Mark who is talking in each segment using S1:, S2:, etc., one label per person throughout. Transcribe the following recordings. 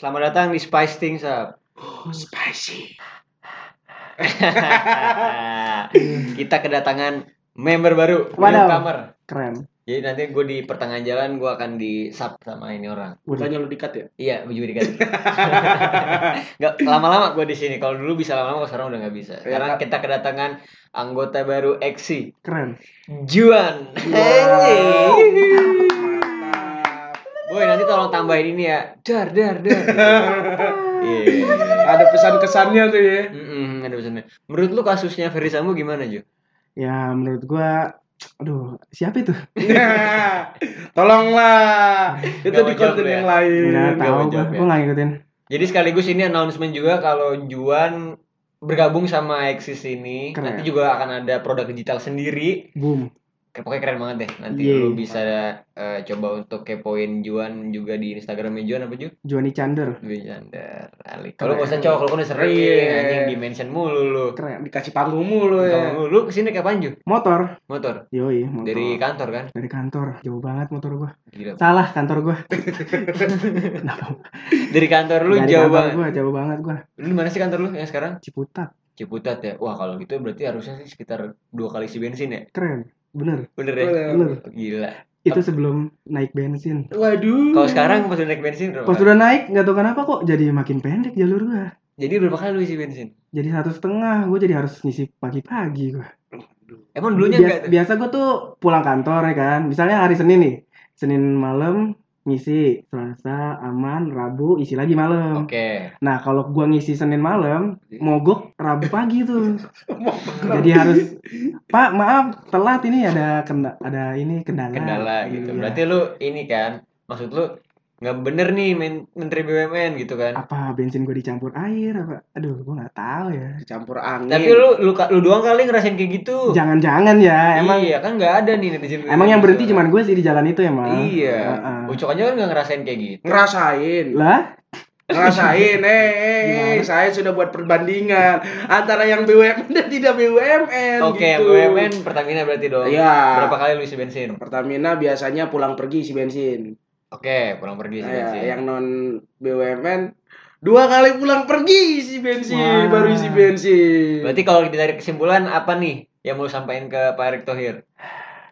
S1: Selamat datang di Spice Things Up.
S2: Spicy.
S1: Kita kedatangan member baru,
S3: Waduh.
S1: newcomer.
S3: Keren.
S1: Jadi nanti gue di pertengahan jalan gue akan di sub sama ini orang.
S2: Bukannya lu dikat ya?
S1: Iya, gue juga dikasih. Nggak lama-lama gue di sini. Kalau dulu bisa lama-lama, sekarang udah nggak bisa.
S2: Ya,
S1: Karena
S2: Kak.
S1: kita kedatangan anggota baru Exi,
S3: Keren.
S1: Juan.
S2: Mantap.
S1: Boy, nanti tolong tambahin ini ya. Dar, dar, dar. Iya.
S2: Ada pesan kesannya tuh ya.
S1: Mm-mm, ada pesannya. Menurut lu kasusnya Ferry Sambo gimana, Ju?
S3: Ya menurut gua aduh, siapa itu?
S2: Tolonglah. Itu
S1: Nggak
S2: di konten
S1: ya?
S2: yang lain.
S3: Enggak
S1: nggak
S3: tahu gua.
S1: jawab ya.
S3: Gua enggak ngikutin.
S1: Jadi sekaligus ini announcement juga kalau Juan bergabung sama Exis ini
S3: Keren.
S1: nanti juga akan ada produk digital sendiri.
S3: Boom.
S1: Pokoknya keren banget deh. Nanti
S3: Yeay.
S1: lu bisa eh, coba untuk kepoin Juan juga di Instagramnya Juan apa Ju?
S3: Juani Chander.
S1: Juan Chandar. Alik. Kalau
S3: Keren.
S1: gak usah cowok, kalau udah sering
S2: Iya.
S1: anjing di mention mulu lu.
S3: Keren.
S2: Dikasih panggung mulu ya.
S1: Kalau lu ke sini kapan Ju?
S3: Motor.
S1: Motor
S3: Yoi, motor.
S1: dari kantor kan?
S3: dari kantor. Jauh banget motor gua.
S1: Gila.
S3: Salah kantor gua.
S1: Dari kantor lu
S3: Dari
S1: jauh
S3: kantor
S1: banget.
S3: Gua, jauh banget gua.
S1: Lu di mana sih kantor lu yang sekarang?
S3: Ciputat.
S1: Ciputat ya. Wah, kalau gitu berarti harusnya sih sekitar dua kali isi bensin ya.
S3: Keren. Bener.
S1: Bener ya?
S2: Bener.
S3: Bener.
S1: Gila.
S3: Itu sebelum naik bensin.
S2: Waduh.
S1: Kalau sekarang pas udah naik bensin berapa?
S3: Pas udah naik, nggak tahu kenapa kok jadi makin pendek jalur gua.
S1: Jadi berapa kali lu isi bensin?
S3: Jadi satu setengah, gua jadi harus ngisi pagi-pagi gua.
S1: Emang dulunya
S3: biasa,
S1: enggak?
S3: biasa gue tuh pulang kantor ya kan misalnya hari Senin nih Senin malam ngisi Selasa aman Rabu isi lagi malam
S1: Oke.
S3: nah kalau gua ngisi Senin malam mogok Rabu pagi tuh jadi harus Pak maaf telat ini ada kenda ada ini kendala
S1: Kendala gitu.
S3: Iya.
S1: Berarti lu ini kan maksud lu nggak bener nih men- Menteri BUMN gitu kan.
S3: apa bensin gue dicampur air apa aduh gue nggak tahu ya
S2: Campur angin.
S1: Tapi lu lu lu doang kali ngerasain kayak gitu.
S3: jangan-jangan ya emang
S1: iya kan nggak ada nih netizen.
S3: emang yang berhenti cuman gue sih di jalan itu emang
S1: Iya.
S3: Heeh.
S1: Ucok aja kan nggak ngerasain kayak gitu.
S2: ngerasain.
S3: lah
S2: Ngerasain, eh, eh, eh,
S3: Gimana?
S2: saya sudah buat perbandingan antara yang BUMN dan tidak BUMN.
S1: Oke,
S2: gitu.
S1: BUMN Pertamina berarti dong.
S2: Iya.
S1: Berapa kali lu isi bensin?
S2: Pertamina biasanya pulang pergi isi bensin.
S1: Oke, pulang pergi isi
S2: Nah,
S1: bensin.
S2: yang non BUMN dua kali pulang pergi isi bensin,
S3: Wah.
S2: baru isi bensin.
S1: Berarti kalau ditarik kesimpulan apa nih yang mau sampaikan ke Pak Erick Thohir?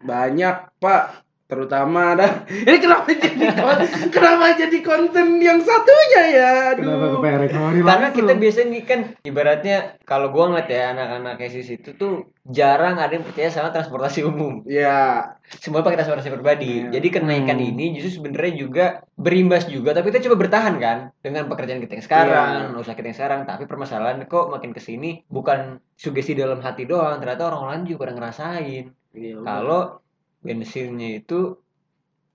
S2: banyak Pak, terutama ada. Ini kenapa jadi kenapa jadi konten yang satunya ya?
S3: kenapa
S2: Aduh.
S3: ke
S1: Karena
S3: langsung?
S1: kita biasanya nih kan ibaratnya kalau gua ngeliat ya anak-anak esis itu tuh jarang ada yang percaya sama transportasi umum.
S2: Ya,
S1: Semua pakai transportasi pribadi.
S2: Iya.
S1: Jadi kenaikan
S3: Hmm.
S1: ini justru sebenarnya juga berimbas juga tapi kita coba bertahan kan dengan pekerjaan kita yang sekarang,
S2: Iya.
S1: usaha kita yang sekarang, tapi permasalahan kok makin ke sini bukan sugesti dalam hati doang, ternyata orang lain juga pada ngerasain.
S2: Iya,
S1: Kalau bensinnya itu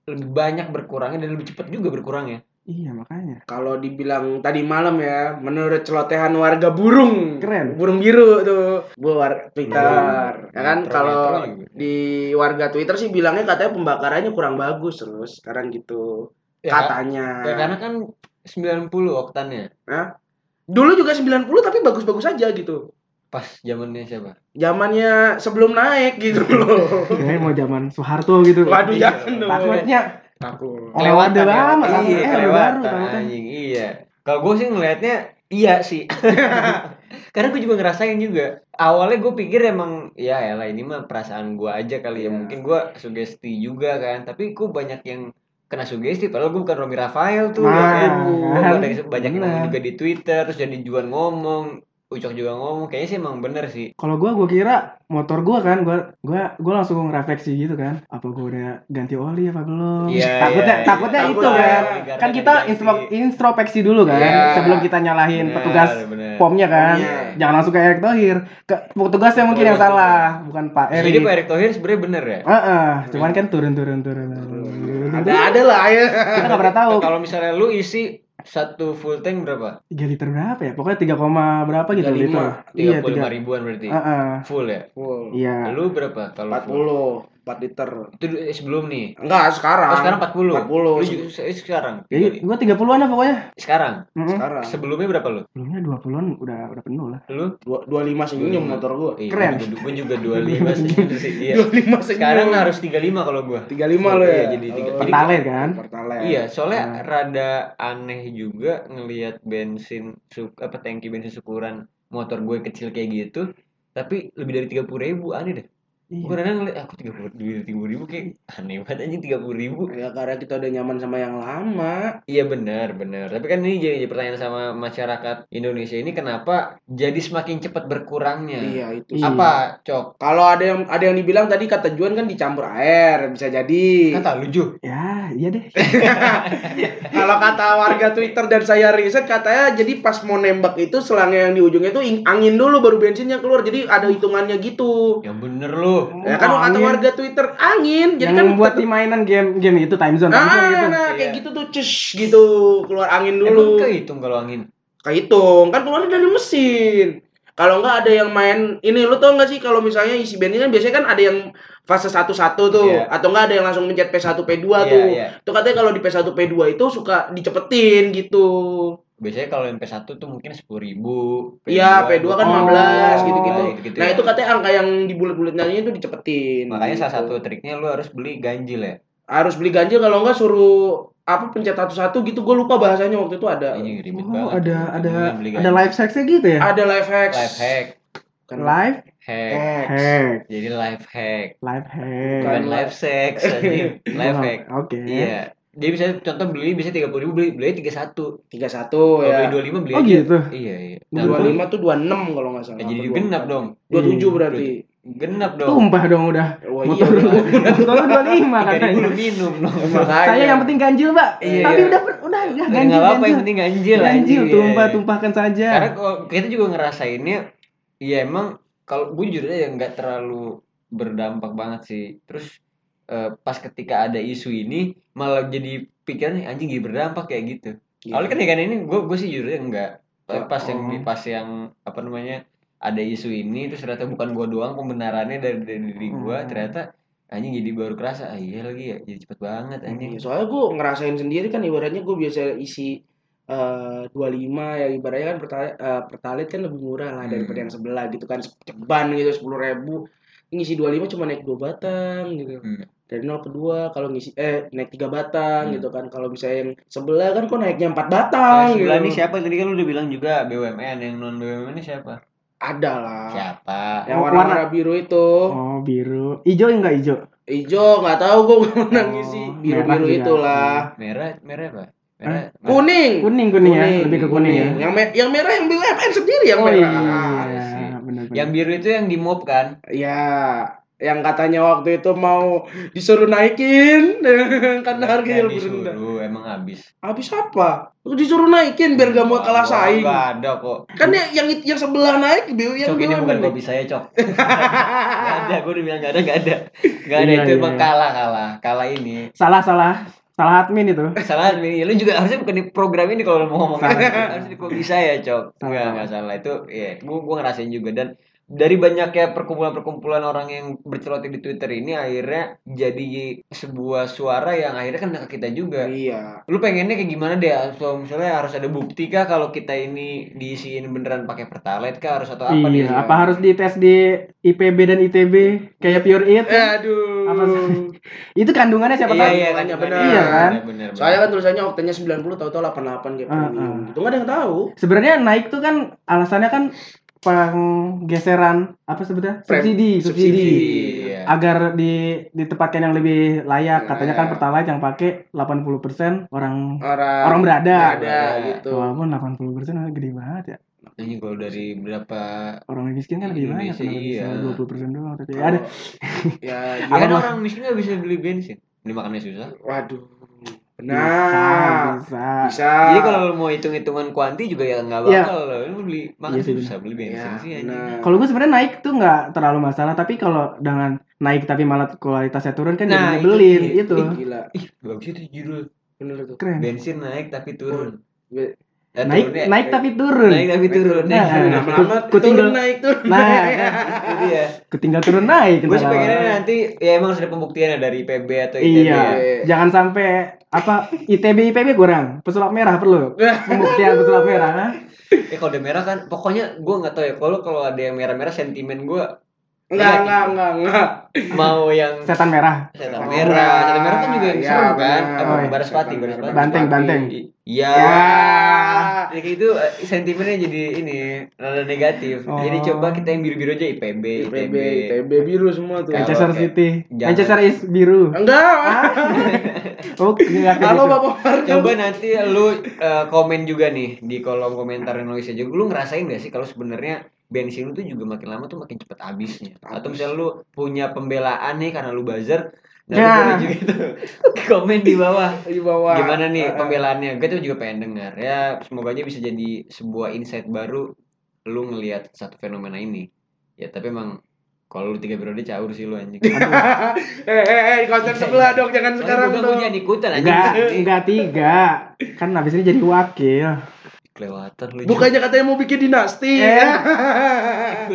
S1: lebih banyak berkurangnya dan lebih cepat juga berkurangnya.
S3: iya makanya
S2: Kalau dibilang tadi malam ya, menurut celotehan warga burung,
S3: Keren.
S2: burung biru tuh, bu war Twitter, ya kan? Kalau di warga Twitter sih bilangnya katanya pembakarannya kurang bagus terus sekarang gitu,
S1: Ya,
S2: katanya.
S1: Ya karena kan 90 oktannya.
S2: Dulu juga 90 tapi bagus-bagus aja gitu.
S1: Pas zamannya siapa?
S2: Zamannya sebelum naik gitu loh.
S3: Kayak mau zaman Soeharto gitu.
S2: Waduh jangan dong.
S3: Takutnya
S2: Takut.
S3: Oh, ada banget,
S1: Iya.
S3: Eh, kan.
S1: anjing. Iya. Kalau gue sih ngelihatnya iya sih. Karena gue juga ngerasain juga. Awalnya gue pikir emang ya elah ini mah perasaan gue aja kali ya.
S2: Iya.
S1: Mungkin gue sugesti juga kan. Tapi gue banyak yang kena sugesti padahal gue bukan Romi Rafael tuh ya
S3: Nah,
S1: kan.
S3: Kan.
S1: banyak, banyak yang juga di Twitter terus jadi Juan ngomong Ucok juga ngomong kayaknya sih emang bener sih
S3: Kalau gua gua kira motor gua kan gua gua gua langsung refleksi gitu kan. Apa gua udah ganti oli apa belum?
S1: Iya,
S3: takutnya
S1: iya.
S3: takutnya
S2: Takut
S3: itu kan. Kan kita introspeksi dulu kan
S2: Iya.
S3: sebelum kita nyalahin
S1: Bener,
S3: petugas
S1: bener.
S3: pomnya kan.
S2: Pomnya.
S3: Jangan langsung ke Erick Thohir. Ke petugasnya mungkin yang
S1: Betul,
S3: salah, bukan Pak
S1: Jadi
S3: Erick.
S1: Pak Erick Thohir sebenarnya bener ya
S3: Heeh, cuman kan turun turun turun.
S2: Ada ada lah ya.
S3: Kita nggak pernah tahu.
S1: Kalau misalnya lu isi satu full tank berapa?
S3: 3 liter berapa ya? Pokoknya 3, koma berapa gitu
S2: 35.
S3: liter.
S1: Tiga
S3: Iya,
S1: puluh lima
S3: 3.
S1: ribuan berarti.
S3: Heeh.
S1: Full ya.
S2: Full.
S3: Iya.
S1: Lu berapa kalau full?
S2: 4 liter.
S1: Itu eh, sebelum nih.
S2: Enggak, sekarang.
S1: Oh, sekarang 40.
S2: 40.
S1: Lu juga se- sekarang.
S3: Jadi gua 30-an lah pokoknya.
S1: Sekarang.
S3: Mm-mm.
S2: Sekarang.
S1: Sebelumnya berapa lu?
S3: Sebelumnya 20-an udah udah penuh lah.
S1: Lu?
S2: Dua- 25 senyum motor gua.
S1: Iya,
S3: Keren.
S1: Gua juga, gua juga 25 senyum sih. Iya.
S2: 25 senyum.
S1: Sekarang harus 35 kalau gua.
S2: 35 lo
S1: Iya,
S2: ya.
S1: jadi tiga- jadi
S3: Pertalite kan?
S2: Pertalite.
S1: Iya, soalnya
S3: Nah.
S1: rada aneh juga ngelihat bensin su apa tangki bensin syukuran motor gue kecil kayak gitu, tapi lebih dari tiga puluh ribu aneh deh.
S3: Iya.
S1: Gue kadang ngeliat aku tiga puluh ribu kayak aneh banget anjing tiga puluh ribu.
S2: Ya karena kita udah nyaman sama yang lama.
S1: Iya benar benar. Tapi kan ini jadi, pertanyaan sama masyarakat Indonesia ini kenapa jadi semakin cepat berkurangnya?
S2: Iya, itu.
S3: Iya.
S1: Apa cok?
S2: Kalau ada yang ada yang dibilang tadi kata Juan kan dicampur air, bisa jadi.
S1: Kata lu Ju.
S3: Ya, iya deh.
S2: Kalau kata warga Twitter dan saya riset katanya jadi pas mau nembak itu selangnya yang di ujungnya itu angin dulu baru bensinnya keluar. Jadi ada hitungannya gitu.
S1: Yang bener lu.
S2: Ya kan kata
S3: Angin.
S2: warga Twitter angin. Jadi
S3: yang
S2: kan
S3: buat di mainan game game itu time zone, time zone
S2: Nah,
S3: gitu.
S2: nah, kayak
S1: Iya.
S2: gitu tuh cus gitu keluar angin
S1: Emang
S2: dulu.
S1: kehitung kalau angin.
S2: Kehitung kan keluarnya dari mesin. Kalau nggak ada yang main ini lu tau nggak sih kalau misalnya isi bensin kan biasanya kan ada yang fase 1-1 tuh
S1: Iya.
S2: atau nggak ada yang langsung mencet P1 P2
S1: Iya,
S2: tuh.
S1: iya.
S2: Tuh katanya kalau di P1 P2 itu suka dicepetin gitu.
S1: Biasanya kalau yang P1 tuh mungkin sepuluh ribu.
S2: Iya, P2 kan
S3: Oh.
S2: 15 gitu-gitu.
S1: gitu
S2: Nah, itu katanya angka yang di bulat-bulatnya itu dicepetin.
S1: Makanya salah
S2: gitu.
S1: satu triknya lu harus beli ganjil ya.
S2: harus beli ganjil kalau nggak suruh apa pencet satu-satu gitu. Gue lupa bahasanya waktu itu ada.
S1: Ini ribet
S3: Oh,
S1: banget.
S3: ada ada ada live hacksnya gitu ya?
S2: Ada life hacks.
S1: life hack,
S2: Kan
S3: Live
S1: hack.
S3: hack,
S1: Jadi life hack,
S3: live hack.
S1: bukan life sex,
S3: Oh,
S1: hack.
S3: Oke.
S1: Iya. Jadi bisa contoh beli bisa tiga puluh ribu beli beli tiga satu.
S2: 31
S1: Kalau
S2: ya.
S1: beli dua lima beli
S3: Oh
S1: aja.
S3: gitu.
S1: Iya iya.
S3: Dua
S1: Nah,
S3: lima.
S2: 25 tuh 26 kalau nggak salah.
S1: ya jadi genap
S2: 24?
S1: dong.
S2: 27 berarti.
S1: Genap dong.
S3: Tumpah dong udah.
S2: Wah, iya,
S3: Motor
S2: udah.
S3: motor lu 25
S1: Tiga ribu
S3: katanya.
S1: lu minum dong.
S2: Makanya.
S3: Saya yang penting ganjil, Pak.
S1: Iya.
S3: Tapi udah udah ya ganjil.
S1: apa-apa yang penting ganjil.
S3: Ganjil
S1: anjing.
S3: tumpah
S1: Iya.
S3: tumpahkan saja.
S1: Karena kita juga ngerasainnya, ya emang kalau gue jujur aja nggak terlalu berdampak banget sih. Terus eh, pas ketika ada isu ini malah jadi pikirannya anjing jadi berdampak kayak gitu.
S2: Iya.
S1: Awalnya kan ya kan ini gue gue sih jujur aja enggak. Tapi
S2: Oh.
S1: pas yang pas yang apa namanya ada isu ini terus ternyata bukan gue doang pembenarannya dari dari diri gue
S3: Hmm.
S1: ternyata anjing jadi baru kerasa ah, iya lagi ya jadi cepet banget anjing.
S2: Iya, soalnya gue ngerasain sendiri kan ibaratnya gue biasa isi eh 25 ya ibaratnya kan pertalite, eh, pertalite kan lebih murah lah daripada
S1: Hmm.
S2: yang sebelah gitu kan ceban gitu sepuluh ribu ngisi 25 cuma naik dua batang gitu
S1: Hmm.
S2: dari 0 ke 2 kalau ngisi eh naik tiga batang
S1: Hmm.
S2: gitu kan kalau misalnya yang sebelah kan kok naiknya 4
S1: Nah,
S2: batang
S1: sebelah
S2: gitu.
S1: ini siapa tadi kan lu udah bilang juga BUMN yang non BUMN ini siapa?
S2: Ada lah
S1: Siapa?
S2: yang
S3: Oh,
S2: warna-warna biru itu
S3: Oh, biru. Ijo enggak ijo?
S2: hijau nggak tahu gue pernah
S3: Oh,
S2: ngisi
S3: merah
S2: biru-biru
S3: juga.
S2: itulah
S1: Merah, merah apa? Merah. merah.
S2: kuning
S3: Kuning kuning ya, lebih ke kuning ya.
S2: yang me- yang merah yang BUMN sendiri yang
S3: Oh
S2: merah
S3: iya,
S1: sih.
S3: benar benar.
S1: Yang biru itu yang di mop kan?
S2: Ya, yang katanya waktu itu mau disuruh naikin karena harganya
S1: Yang
S2: lebih rendah.
S1: disuruh, emang habis.
S2: Habis apa? Lu disuruh naikin biar gak mau kalah saing.
S1: Gak ada kok.
S2: Kan yang yang, yang sebelah naik, BU yang
S1: Cok ini bukan kopi saya, Cok. gak ada, gue udah bilang gak ada, gak ada. Gak ada,
S3: Iya,
S1: itu
S3: iya,
S1: emang
S3: iya.
S1: kalah, kalah. Kalah ini.
S3: Salah salah salah admin itu.
S1: Salah, ini. Lu juga harusnya bukan di program ini kalau mau ngomong. Harusnya di kopi saya, Cok. Enggak,
S3: salah.
S1: enggak salah. Itu, ya, gue gue ngerasain juga. Dan dari banyaknya perkumpulan-perkumpulan orang yang berceloteh di Twitter ini akhirnya jadi sebuah suara yang akhirnya kan ke kita juga.
S2: Iya.
S1: Lu pengennya kayak gimana deh? So, misalnya harus ada bukti kah kalau kita ini diisiin beneran pakai pertalite kah harus atau apa nih?
S3: iya, apa harus dites di IPB dan ITB kayak Pure Eat?
S2: Aduh.
S3: Apa sih? Itu kandungannya siapa
S1: Iya
S3: tahu?
S1: iya kan
S2: Bener.
S1: benar.
S3: Iya kan?
S1: Benar, benar.
S2: Soalnya kan tulisannya oktanya 90 tahu-tahu 88 kayak premium.
S3: ah.
S2: Itu nggak ada yang tahu.
S3: Sebenarnya naik tuh kan alasannya kan penggeseran apa sebetulnya?
S2: Prem-
S3: Subsidi, subsidi.
S1: Iya.
S3: Agar di ditempatkan yang lebih layak. Katanya kan
S2: Iya.
S3: Pertalite yang pakai 80% orang
S2: Orang
S3: orang berada.
S2: ada gitu.
S3: Walaupun 80% gede banget ya.
S1: Ini kalau dari berapa
S3: Orang miskin kan lebih banyak,
S1: Indonesia,
S3: kenapa bisa
S1: iya.
S3: 20% doang tapi
S2: Kalau-
S3: ada.
S2: Ya,
S1: Ya kan orang miskin nggak bisa beli bensin. Beli makannya susah.
S2: waduh.
S3: Bisa,
S2: Benar.
S3: bisa.
S2: Bisa.
S1: Jadi kalau mau hitung-hitungan kuanti juga ya nggak
S3: Iya.
S1: bakal. Lu beli makan
S3: Iya sih,
S1: susah beli bensin
S2: Ya,
S1: sih anjing.
S2: benar.
S3: Kalau gue sebenarnya naik tuh nggak terlalu masalah, tapi kalau dengan naik tapi malah kualitasnya turun kan
S1: Nah,
S3: jadi
S1: itu
S3: nyebelin
S1: dia.
S3: itu.
S2: Gila.
S1: Ih, bagus itu judul.
S2: Bener tuh.
S3: Keren.
S1: Bensin naik tapi turun.
S2: Be-
S1: Ya,
S3: naik
S1: turunnya-
S3: naik tapi turun
S1: naik tapi turun
S3: Nah,
S1: naik turun.
S3: ku-
S2: lama-lama
S3: ku
S2: turun naik turun
S3: nah
S2: naik.
S1: Itu dia
S3: ketinggal turun naik
S1: gue sih pengennya nanti ya emang harus ada pembuktiannya dari PB atau ITB
S3: iya
S1: ya.
S3: jangan sampai apa ITB IPB kurang pesulap merah perlu pembuktian pesulap merah ha?
S1: Eh kalau udah merah kan, pokoknya gue nggak tahu ya. Kalau kalau ada yang merah-merah sentimen gue
S2: Enggak, enggak, enggak, enggak.
S1: mau yang
S3: setan merah
S1: setan
S2: Oh,
S1: merah, setan merah kan juga yang
S2: iya,
S1: seru kan. Apa
S3: Oh, iya.
S1: baras pati, baras pati.
S3: Banteng, banteng.
S1: Iya.
S2: Ya.
S1: Ya kayak itu eh, sentimennya jadi ini rada negatif.
S3: Oh.
S1: Jadi coba kita yang biru-biru aja IPB,
S2: IPB,
S1: ITB.
S2: ITB biru semua tuh.
S3: Manchester City
S1: jangan.
S3: Manchester is biru
S2: Enggak.
S3: oh enggak
S2: Halo
S3: gitu.
S2: Bapak.
S1: Coba nanti lu eh, komen juga nih di kolom komentar yang nulis aja. Lu ngerasain gak sih kalau sebenarnya bensin lu tuh juga makin lama tuh makin cepet habisnya. Atau misalnya lu punya pembelaan nih karena lu buzzer, nah lu
S3: Ya.
S1: boleh juga tuh komen di bawah.
S2: di bawah.
S1: Gimana nih
S2: Eh, eh.
S1: pembelaannya? Gue tuh juga pengen dengar. Ya, semoga aja bisa jadi sebuah insight baru lu ngelihat satu fenomena ini. Ya, tapi emang kalau lu tiga periode caur sih lu anjing.
S2: eh, eh, eh, di konten sebelah dong, jangan sekarang
S1: gue
S2: dong.
S1: jangan ikutan anjing.
S3: enggak enggak tiga kan habis ini jadi wakil
S1: Kelewatan lu.
S2: Bukannya katanya mau bikin dinasti.
S3: Eh.